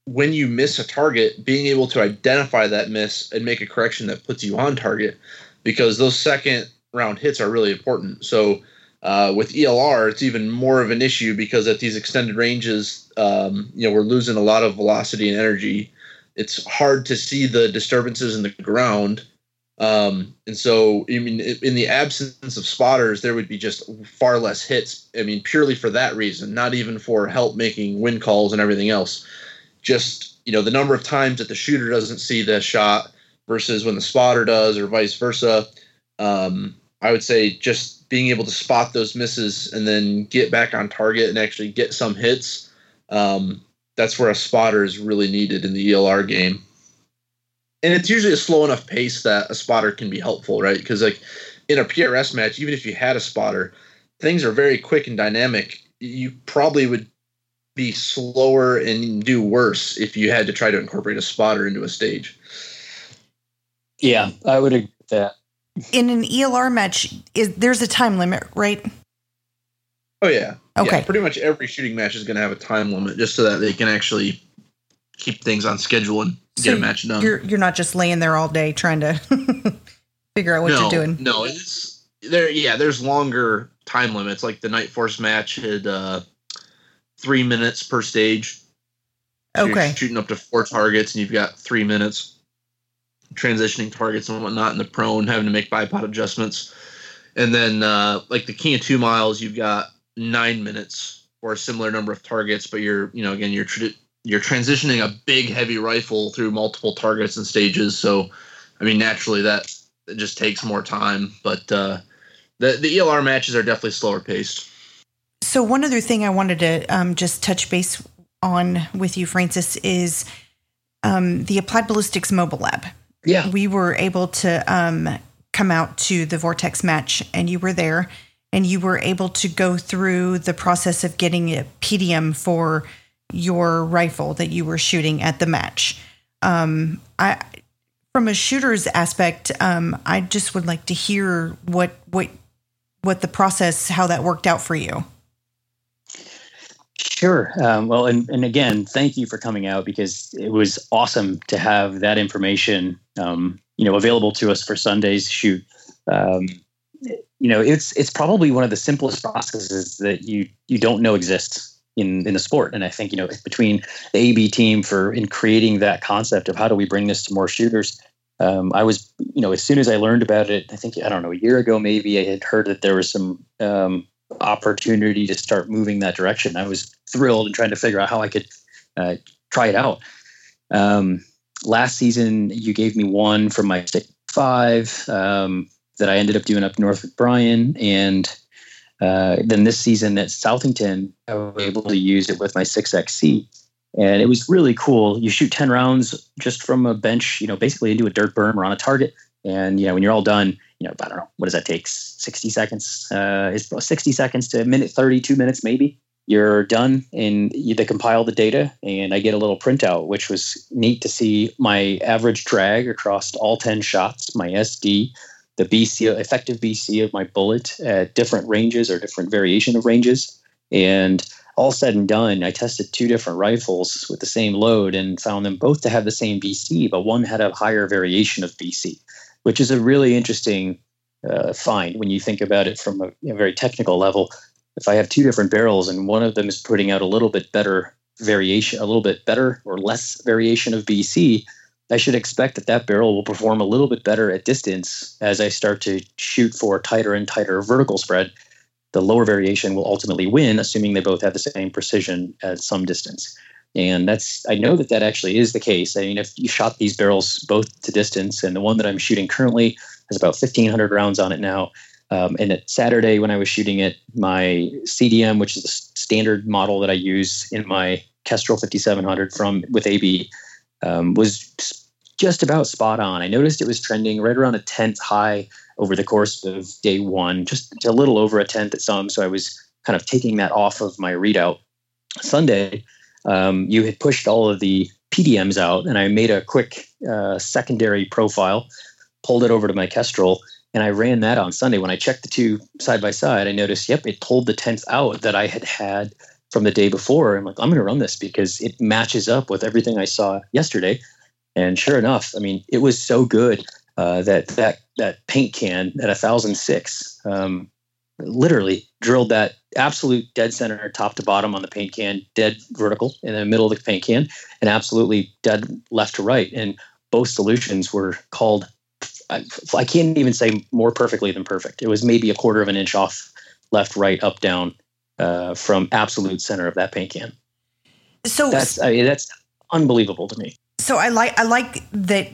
when you miss a target, being able to identify that miss and make a correction that puts you on target, because those second round hits are really important. So uh, with ELR, it's even more of an issue because at these extended ranges, um, you know, we're losing a lot of velocity and energy. It's hard to see the disturbances in the ground. Um, and so, I mean, in the absence of spotters, there would be just far less hits. I mean, purely for that reason, not even for help making wind calls and everything else. Just, you know, the number of times that the shooter doesn't see the shot versus when the spotter does, or vice versa. Um, I would say just being able to spot those misses and then get back on target and actually get some hits. Um, that's where a spotter is really needed in the ELR game. And it's usually a slow enough pace that a spotter can be helpful, right? Because like in a PRS match, even if you had a spotter, things are very quick and dynamic. You probably would be slower and do worse if you had to try to incorporate a spotter into a stage. Yeah, I would agree with that in an ELR match, is there's a time limit, right? Oh yeah. Okay. Yeah, pretty much every shooting match is going to have a time limit, just so that they can actually keep things on schedule and so get a match done. You're you're not just laying there all day trying to figure out what no, you're doing. No, it's there. Yeah, there's longer time limits. Like the Nightforce match had uh, three minutes per stage. So okay. shooting up to four targets, and you've got three minutes transitioning targets and whatnot in the prone, having to make bipod adjustments. And then, uh, like the King of Two Miles, you've got nine minutes for a similar number of targets, but you're, you know, again, you're you're transitioning a big, heavy rifle through multiple targets and stages. So, I mean, naturally, that it just takes more time. But uh, the the ELR matches are definitely slower paced. So, one other thing I wanted to um, just touch base on with you, Francis, is um, the Applied Ballistics Mobile Lab yeah. we were able to um, come out to the Vortex match, and you were there, and you were able to go through the process of getting a PDM for your rifle that you were shooting at the match. Um, I, from a shooter's aspect, um, I just would like to hear what what what the process, how that worked out for you. Sure. Um, well, and, and again, thank you for coming out because it was awesome to have that information, um, you know, available to us for Sunday's shoot. Um, you know, it's it's probably one of the simplest processes that you you don't know exists in in the sport. And I think you know between the AB team for in creating that concept of how do we bring this to more shooters. Um, I was, you know, as soon as I learned about it, I think I don't know a year ago maybe I had heard that there was some um, opportunity to start moving that direction. I was thrilled and trying to figure out how I could uh, try it out. Um, last season, you gave me one from my five um, that I ended up doing up north with Brian, and uh, then this season at Southington, I was able to use it with my six XC. And it was really cool. You shoot 10 rounds just from a bench, you know, basically into a dirt berm or on a target. And, you know, when you're all done, you know, I don't know, what does that take? 60 seconds? Uh, it's 60 seconds to a minute 32 minutes, maybe. You're done and you, they compile the data, and I get a little printout, which was neat to see my average drag across all 10 shots, my SD, the BC, effective BC of my bullet at different ranges or different variation of ranges. And all said and done, I tested two different rifles with the same load and found them both to have the same BC, but one had a higher variation of BC which is a really interesting uh, find when you think about it from a, a very technical level. If I have two different barrels and one of them is putting out a little bit better variation, a little bit better or less variation of BC, I should expect that that barrel will perform a little bit better at distance as I start to shoot for tighter and tighter vertical spread. The lower variation will ultimately win, assuming they both have the same precision at some distance. And that's I know that that actually is the case. I mean, if you shot these barrels both to distance, and the one that I'm shooting currently has about 1,500 rounds on it now. Um, and at Saturday when I was shooting it, my CDM, which is the standard model that I use in my Kestrel 5700 from with AB, um, was just about spot on. I noticed it was trending right around a tenth high over the course of day one, just a little over a tenth at some. So I was kind of taking that off of my readout. Sunday, um, you had pushed all of the PDMs out, and I made a quick uh, secondary profile, pulled it over to my Kestrel, and I ran that on Sunday. When I checked the two side by side, I noticed, yep, it pulled the 10th out that I had had from the day before. I'm like, I'm going to run this because it matches up with everything I saw yesterday. And sure enough, I mean, it was so good uh, that that that paint can at a thousand six, um, literally drilled that absolute dead center, top to bottom on the paint can, dead vertical in the middle of the paint can, and absolutely dead left to right. And both solutions were called. I, I can't even say more perfectly than perfect. It was maybe a quarter of an inch off, left, right, up, down, uh, from absolute center of that paint can. So that's I mean, that's unbelievable to me. So I like I like that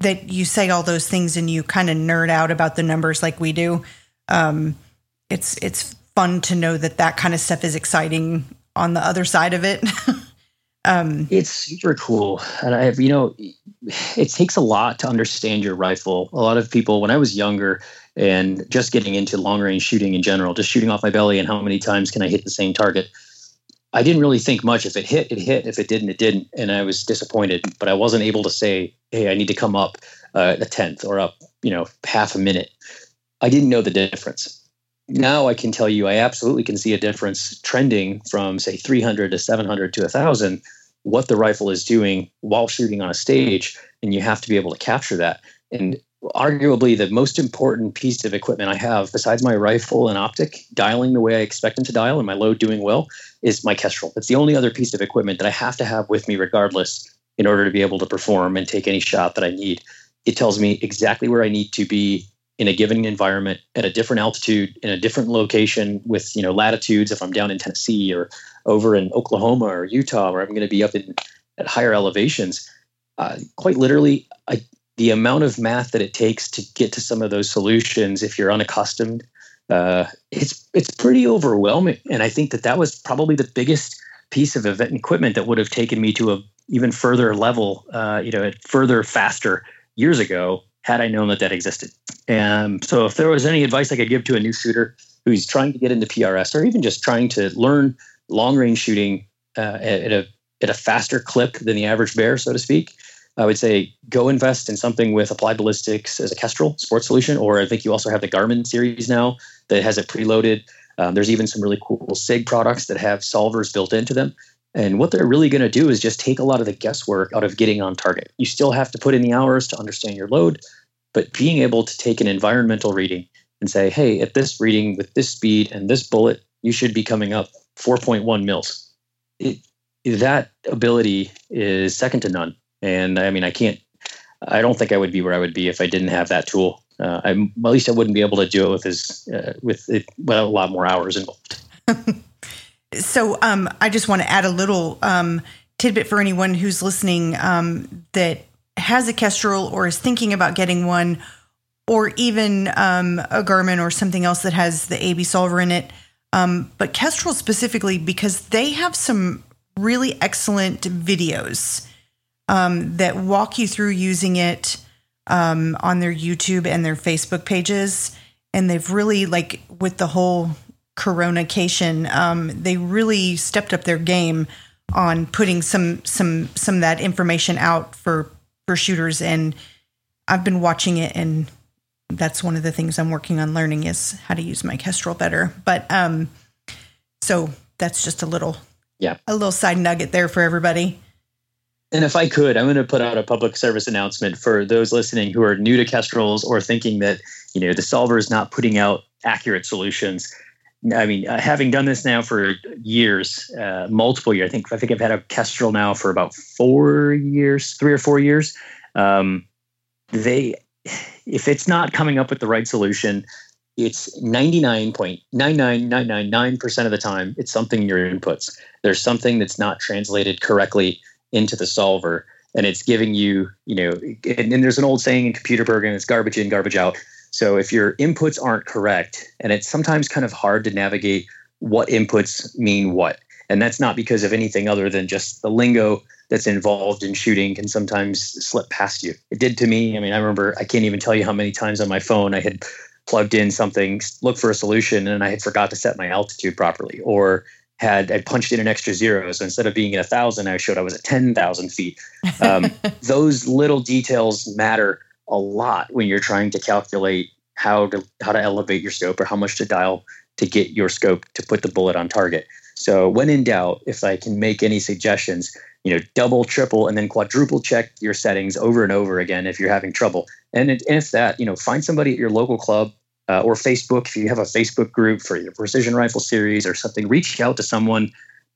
that you say all those things and you kind of nerd out about the numbers like we do. Um, it's it's fun to know that that kind of stuff is exciting on the other side of it. um, it's super cool, and I have you know, it takes a lot to understand your rifle. A lot of people, when I was younger and just getting into long range shooting in general, just shooting off my belly and how many times can I hit the same target. I didn't really think much. If it hit, it hit. If it didn't, it didn't. And I was disappointed, but I wasn't able to say, hey, I need to come up uh, a tenth or up, you know, half a minute. I didn't know the difference. Now I can tell you, I absolutely can see a difference trending from, say, 300 to 700 to 1,000, what the rifle is doing while shooting on a stage. And you have to be able to capture that. And arguably the most important piece of equipment I have, besides my rifle and optic, dialing the way I expect them to dial and my load doing well, is my Kestrel. It's the only other piece of equipment that I have to have with me regardless in order to be able to perform and take any shot that I need. It tells me exactly where I need to be in a given environment at a different altitude in a different location with you know latitudes. If i'm down in tennessee or over in oklahoma or utah where i'm going to be up in at higher elevations uh, quite literally I, the amount of math that it takes to get to some of those solutions if you're unaccustomed uh, it's it's pretty overwhelming. And i think that that was probably the biggest piece of event equipment that would have taken me to a even further level uh, you know further faster years ago had i known that that existed and so if there was any advice i could give to a new shooter who's trying to get into prs or even just trying to learn long range shooting uh, at, a at a faster clip than the average bear so to speak I would say go invest in something with applied ballistics as a Kestrel sports solution, or I think you also have the Garmin series now that has it preloaded. Um, there's even some really cool SIG products that have solvers built into them. And what they're really going to do is just take a lot of the guesswork out of getting on target. You still have to put in the hours to understand your load, but being able to take an environmental reading and say, hey, at this reading with this speed and this bullet, you should be coming up 4.1 mils. It, that ability is second to none. And I mean, I can't, I don't think I would be where I would be if I didn't have that tool. Uh, I, at least I wouldn't be able to do it with his, uh, with it, a lot more hours involved. so um, I just want to add a little um, tidbit for anyone who's listening um, that has a Kestrel or is thinking about getting one, or even um, a Garmin or something else that has the AB solver in it. Um, but Kestrel specifically because they have some really excellent videos um, that walk you through using it on their YouTube and their Facebook pages. And they've really, like, with the whole coronacation, um, they really stepped up their game on putting some some some of that information out for for shooters. And I've been watching it, and that's one of the things I'm working on learning is how to use my Kestrel better. But um, so that's just a little yeah a little side nugget there for everybody. And if I could, I'm going to put out a public service announcement for those listening who are new to Kestrels or thinking that you know the solver is not putting out accurate solutions. I mean, uh, having done this now for years, uh, multiple years. I think I think I've had a Kestrel now for about four years, three or four years. Um, they, if it's not coming up with the right solution, it's 99.99999% of the time it's something in your inputs. There's something that's not translated correctly into the solver and it's giving you you know and, and, there's an old saying in computer programming it's garbage in garbage out so if your inputs aren't correct and it's sometimes kind of hard to navigate what inputs mean what and that's not because of anything other than just the lingo that's involved in shooting can sometimes slip past you it did to me i mean i remember i can't even tell you how many times on my phone i had plugged in something look for a solution and i had forgot to set my altitude properly or had I punched in an extra zero. So instead of being at a thousand, I showed I was at ten thousand feet. Um, those little details matter a lot when you're trying to calculate how to how to elevate your scope or how much to dial to get your scope to put the bullet on target. So when in doubt, if I can make any suggestions, you know, double, triple, and then quadruple check your settings over and over again if you're having trouble. And if that, you know, find somebody at your local club uh, or Facebook if you have a Facebook group for your precision rifle series or something. Reach out to someone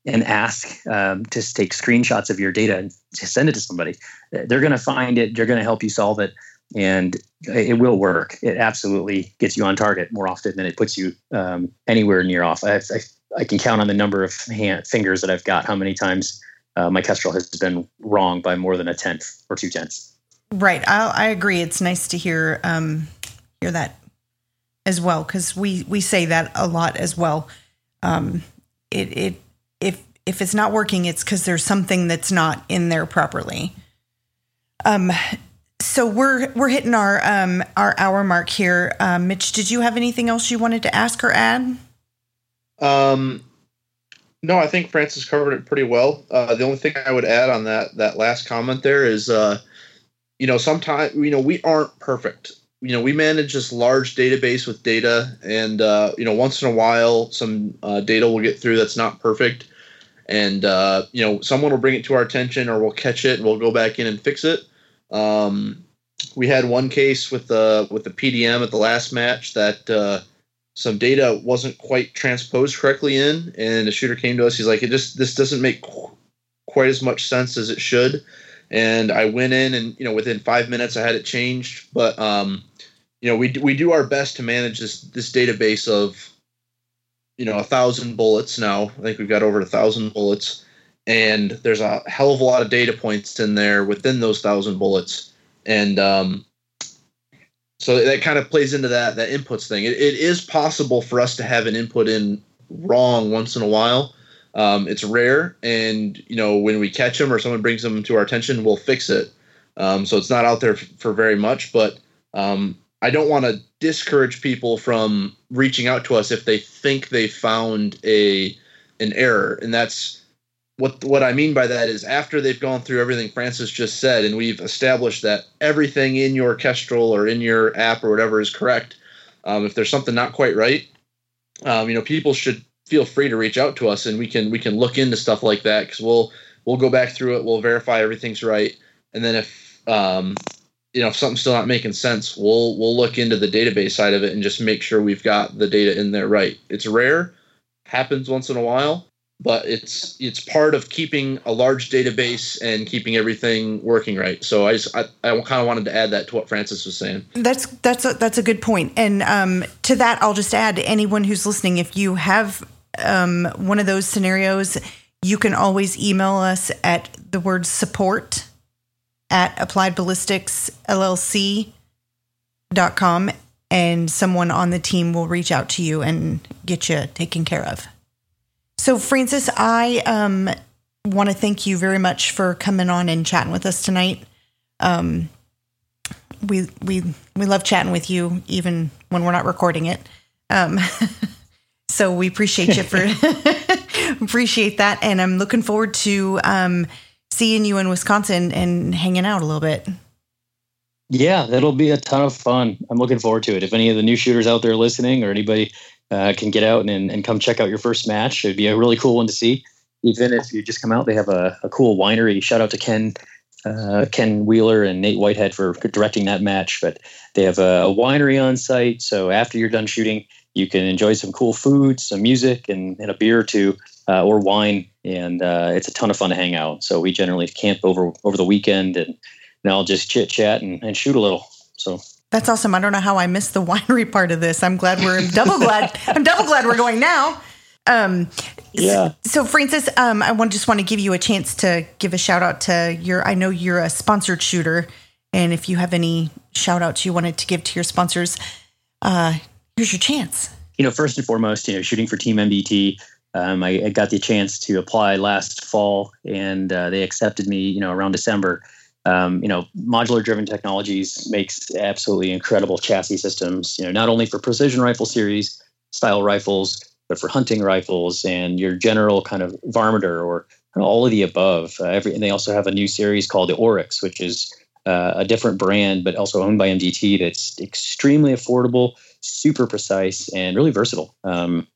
and ask um, to take screenshots of your data and send it to somebody. They're going to find it. They're going to help you solve it, and it will work. It absolutely gets you on target more often than it puts you um, anywhere near off. I, I, I, can count on the number of hand, fingers that I've got how many times uh, my Kestrel has been wrong by more than a tenth or two tenths. Right, I, I agree. It's nice to hear um, hear that as well because we we say that a lot as well. Um, it it if if it's not working, it's because there's something that's not in there properly. Um, so we're we're hitting our um our hour mark here. Uh, Mitch, did you have anything else you wanted to ask or add? Um, no, I think Francis covered it pretty well. Uh, the only thing I would add on that that last comment there is, uh, you know, sometimes you know we aren't perfect. You know, we manage this large database with data, and uh, you know, once in a while, some uh, data will get through that's not perfect, and uh, you know, someone will bring it to our attention, or we'll catch it, and we'll go back in and fix it. Um, we had one case with the with the PDM at the last match that uh, some data wasn't quite transposed correctly in, and the shooter came to us. He's like, "It just this doesn't make qu- quite as much sense as it should." And I went in, and you know, within five minutes, I had it changed. But um, you know, we we do our best to manage this this database of you know a thousand bullets now. I think we've got over a thousand bullets, and there's a hell of a lot of data points in there within those thousand bullets, and um, so that kind of plays into that that inputs thing. It, it is possible for us to have an input in wrong once in a while. Um, it's rare, and you know when we catch them or someone brings them to our attention, we'll fix it. Um, so it's not out there f- for very much, but um, I don't want to discourage people from reaching out to us if they think they found a an error, and that's what what I mean by that is after they've gone through everything Francis just said, and we've established that everything in your Kestrel or in your app or whatever is correct. Um, if there's something not quite right, um, you know, people should feel free to reach out to us, and we can we can look into stuff like that because we'll we'll go back through it, we'll verify everything's right, and then if um, you know if something's still not making sense, we'll we'll look into the database side of it and just make sure we've got the data in there right. It's rare, happens once in a while, but it's it's part of keeping a large database and keeping everything working right. So I just I, I kind of wanted to add that to what Francis was saying. That's that's a, that's a good point. And um, to that, I'll just add anyone who's listening, if you have um, one of those scenarios, you can always email us at the word support at applied ballistics llc dot com and someone on the team will reach out to you and get you taken care of. So, Francis, I um, want to thank you very much for coming on and chatting with us tonight. Um, we we we love chatting with you, even when we're not recording it. Um, so we appreciate you for appreciate that, and I'm looking forward to um, seeing you in Wisconsin and hanging out a little bit. Yeah, that'll be a ton of fun. I'm looking forward to it. If any of the new shooters out there listening, or anybody uh, can get out and, and come check out your first match. It'd be a really cool one to see. Even if you just come out, they have a, a cool winery. Shout out to Ken uh, Ken Wheeler and Nate Whitehead for directing that match. But they have a, a, winery on site, so after you're done shooting, you can enjoy some cool food, some music, and, and a beer or two, uh, or wine. And uh, it's a ton of fun to hang out. So we generally camp over over the weekend, and, I'll just chit chat and, and shoot a little. So that's awesome. I don't know how I missed the winery part of this. I'm glad we're double glad. I'm double glad we're going now. Um, yeah. So, so Francis, um, I want just want to give you a chance to give a shout out to your. I know you're a sponsored shooter, and if you have any shout outs you wanted to give to your sponsors, uh, here's your chance. You know, first and foremost, you know, shooting for Team MDT. Um, I, I, got the chance to apply last fall, and uh, they accepted me. You know, around December um, you know, modular driven technologies makes absolutely incredible chassis systems, you know, not only for precision rifle series style rifles, but for hunting rifles and your general kind of varminter or all of the above. Uh, every, and they also have a new series called the Oryx, which is uh, a different brand, but also owned by MDT that's extremely affordable, super precise and really versatile. Um,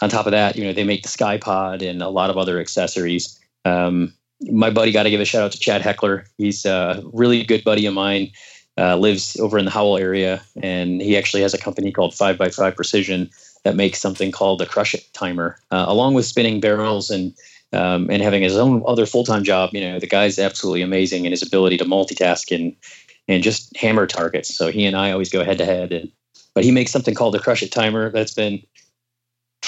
on top of that, you know, they make the Ckye-Pod and a lot of other accessories. Um, my buddy got to give a shout out to Chad Heckler. He's a really good buddy of mine. Uh, lives over in the Howell area, and he actually has a company called Five by Five Precision that makes something called the Crush It timer, uh, along with spinning barrels and um, and having his own other full time job. You know, the guy's absolutely amazing in his ability to multitask and and just hammer targets. So he and I always go head to head. And but he makes something called the Crush It timer that's been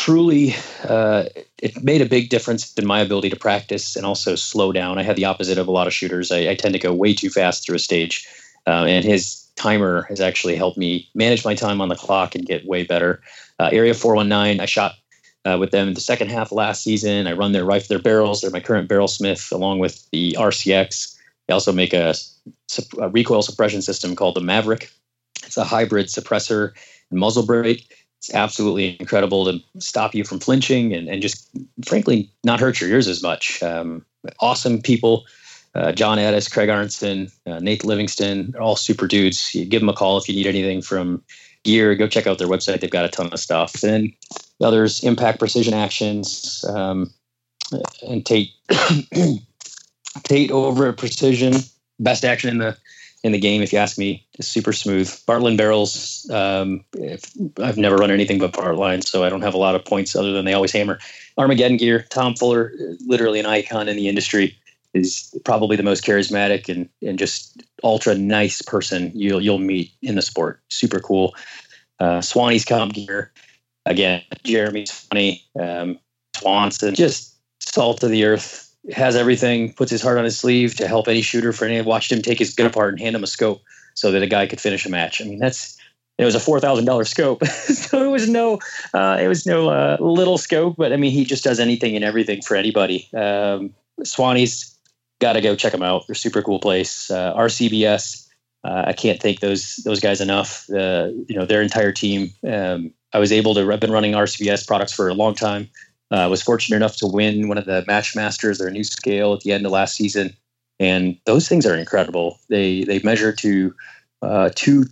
truly uh, it made a big difference in my ability to practice and also slow down. I had the opposite of a lot of shooters. I, I tend to go way too fast through a stage, uh, and his timer has actually helped me manage my time on the clock and get way better. Uh, Area 419, I shot uh, with them in the second half last season. I run their rifle, their barrels. They're my current barrel smith, along with the RCX. They also make a, a recoil suppression system called the Maverick. It's a hybrid suppressor and muzzle brake it's absolutely incredible to stop you from flinching and, and just frankly not hurt your ears as much. Um, awesome people. Uh, John Addis, Craig Arnzen, uh, Nate Livingston, all super dudes. You give them a call if you need anything from gear. Go check out their website. They've got a ton of stuff. And others, Impact Precision Actions, um, and Tate Tate over at Precision, best action in the in the game, if you ask me, is super smooth. Bartlein barrels, um, I've never run anything but Bartlein, so I don't have a lot of points other than they always hammer. Armageddon gear, Tom Fuller, literally an icon in the industry, is probably the most charismatic and, and just ultra nice person you'll you'll meet in the sport. Super cool. Uh, Swanee's comp gear, again, Jeremy's funny. Um, Swanson, just salt of the earth has everything, puts his heart on his sleeve to help any shooter for any. Watched him take his gun apart and hand him a scope so that a guy could finish a match. I mean, that's it was a four thousand dollar scope, so it was no uh, it was no uh, little scope. But I mean, he just does anything and everything for anybody. Um, Swanee's got to go check them out. They're super cool place. Uh, RCBS. Uh, I can't thank those those guys enough. Uh, you know, their entire team. Um, I was able to. I've been running RCBS products for a long time. Uh, was fortunate enough to win one of the MatchMasters, their new scale at the end of last season, and those things are incredible. They they measure to uh, two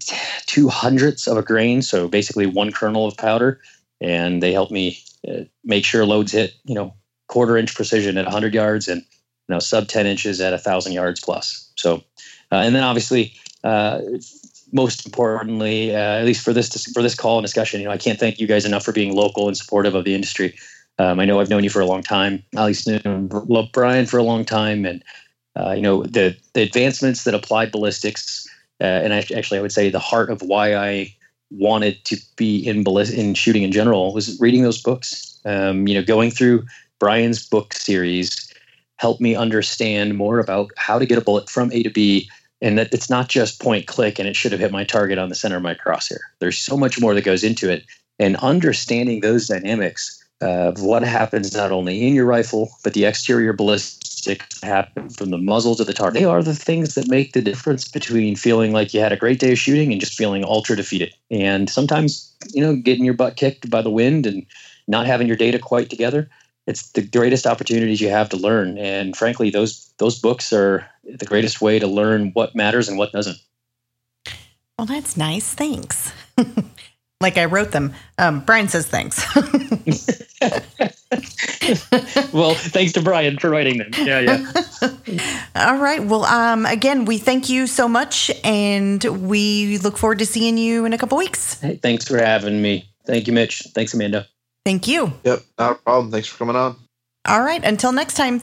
two hundredths of a grain, so basically one kernel of powder, and they help me uh, make sure loads hit you know quarter inch precision at 100 yards and you know sub 10 inches at 1,000 yards plus. So, uh, and then obviously uh, most importantly, uh, at least for this for this call and discussion, you know, I can't thank you guys enough for being local and supportive of the industry. Um, I know I've known you for a long time. Least love Bryan for a long time, and uh, you know the the advancements that applied ballistics, uh, and I, actually I would say the heart of why I wanted to be in ballist in shooting in general was reading those books. Um, you know, going through Bryan's book series helped me understand more about how to get a bullet from A to B and that it's not just point click and it should have hit my target on the center of my crosshair. There's so much more that goes into it. And understanding those dynamics of what happens not only in your rifle, but the exterior ballistics happen from the muzzle to the target. They are the things that make the difference between feeling like you had a great day of shooting and just feeling ultra defeated. And sometimes, you know, getting your butt kicked by the wind and not having your data quite together, it's the greatest opportunities you have to learn. And frankly, those those books are the greatest way to learn what matters and what doesn't. Well, that's nice. Thanks. like I wrote them. Um, Bryan says thanks. well, thanks to Bryan for writing them. Yeah, yeah. All right. Well, um, again, we thank you so much, and we look forward to seeing you in a couple weeks. Hey, thanks for having me. Thank you, Mitch. Thanks, Amanda. Thank you. Yep, not a problem. Thanks for coming on. All right. Until next time.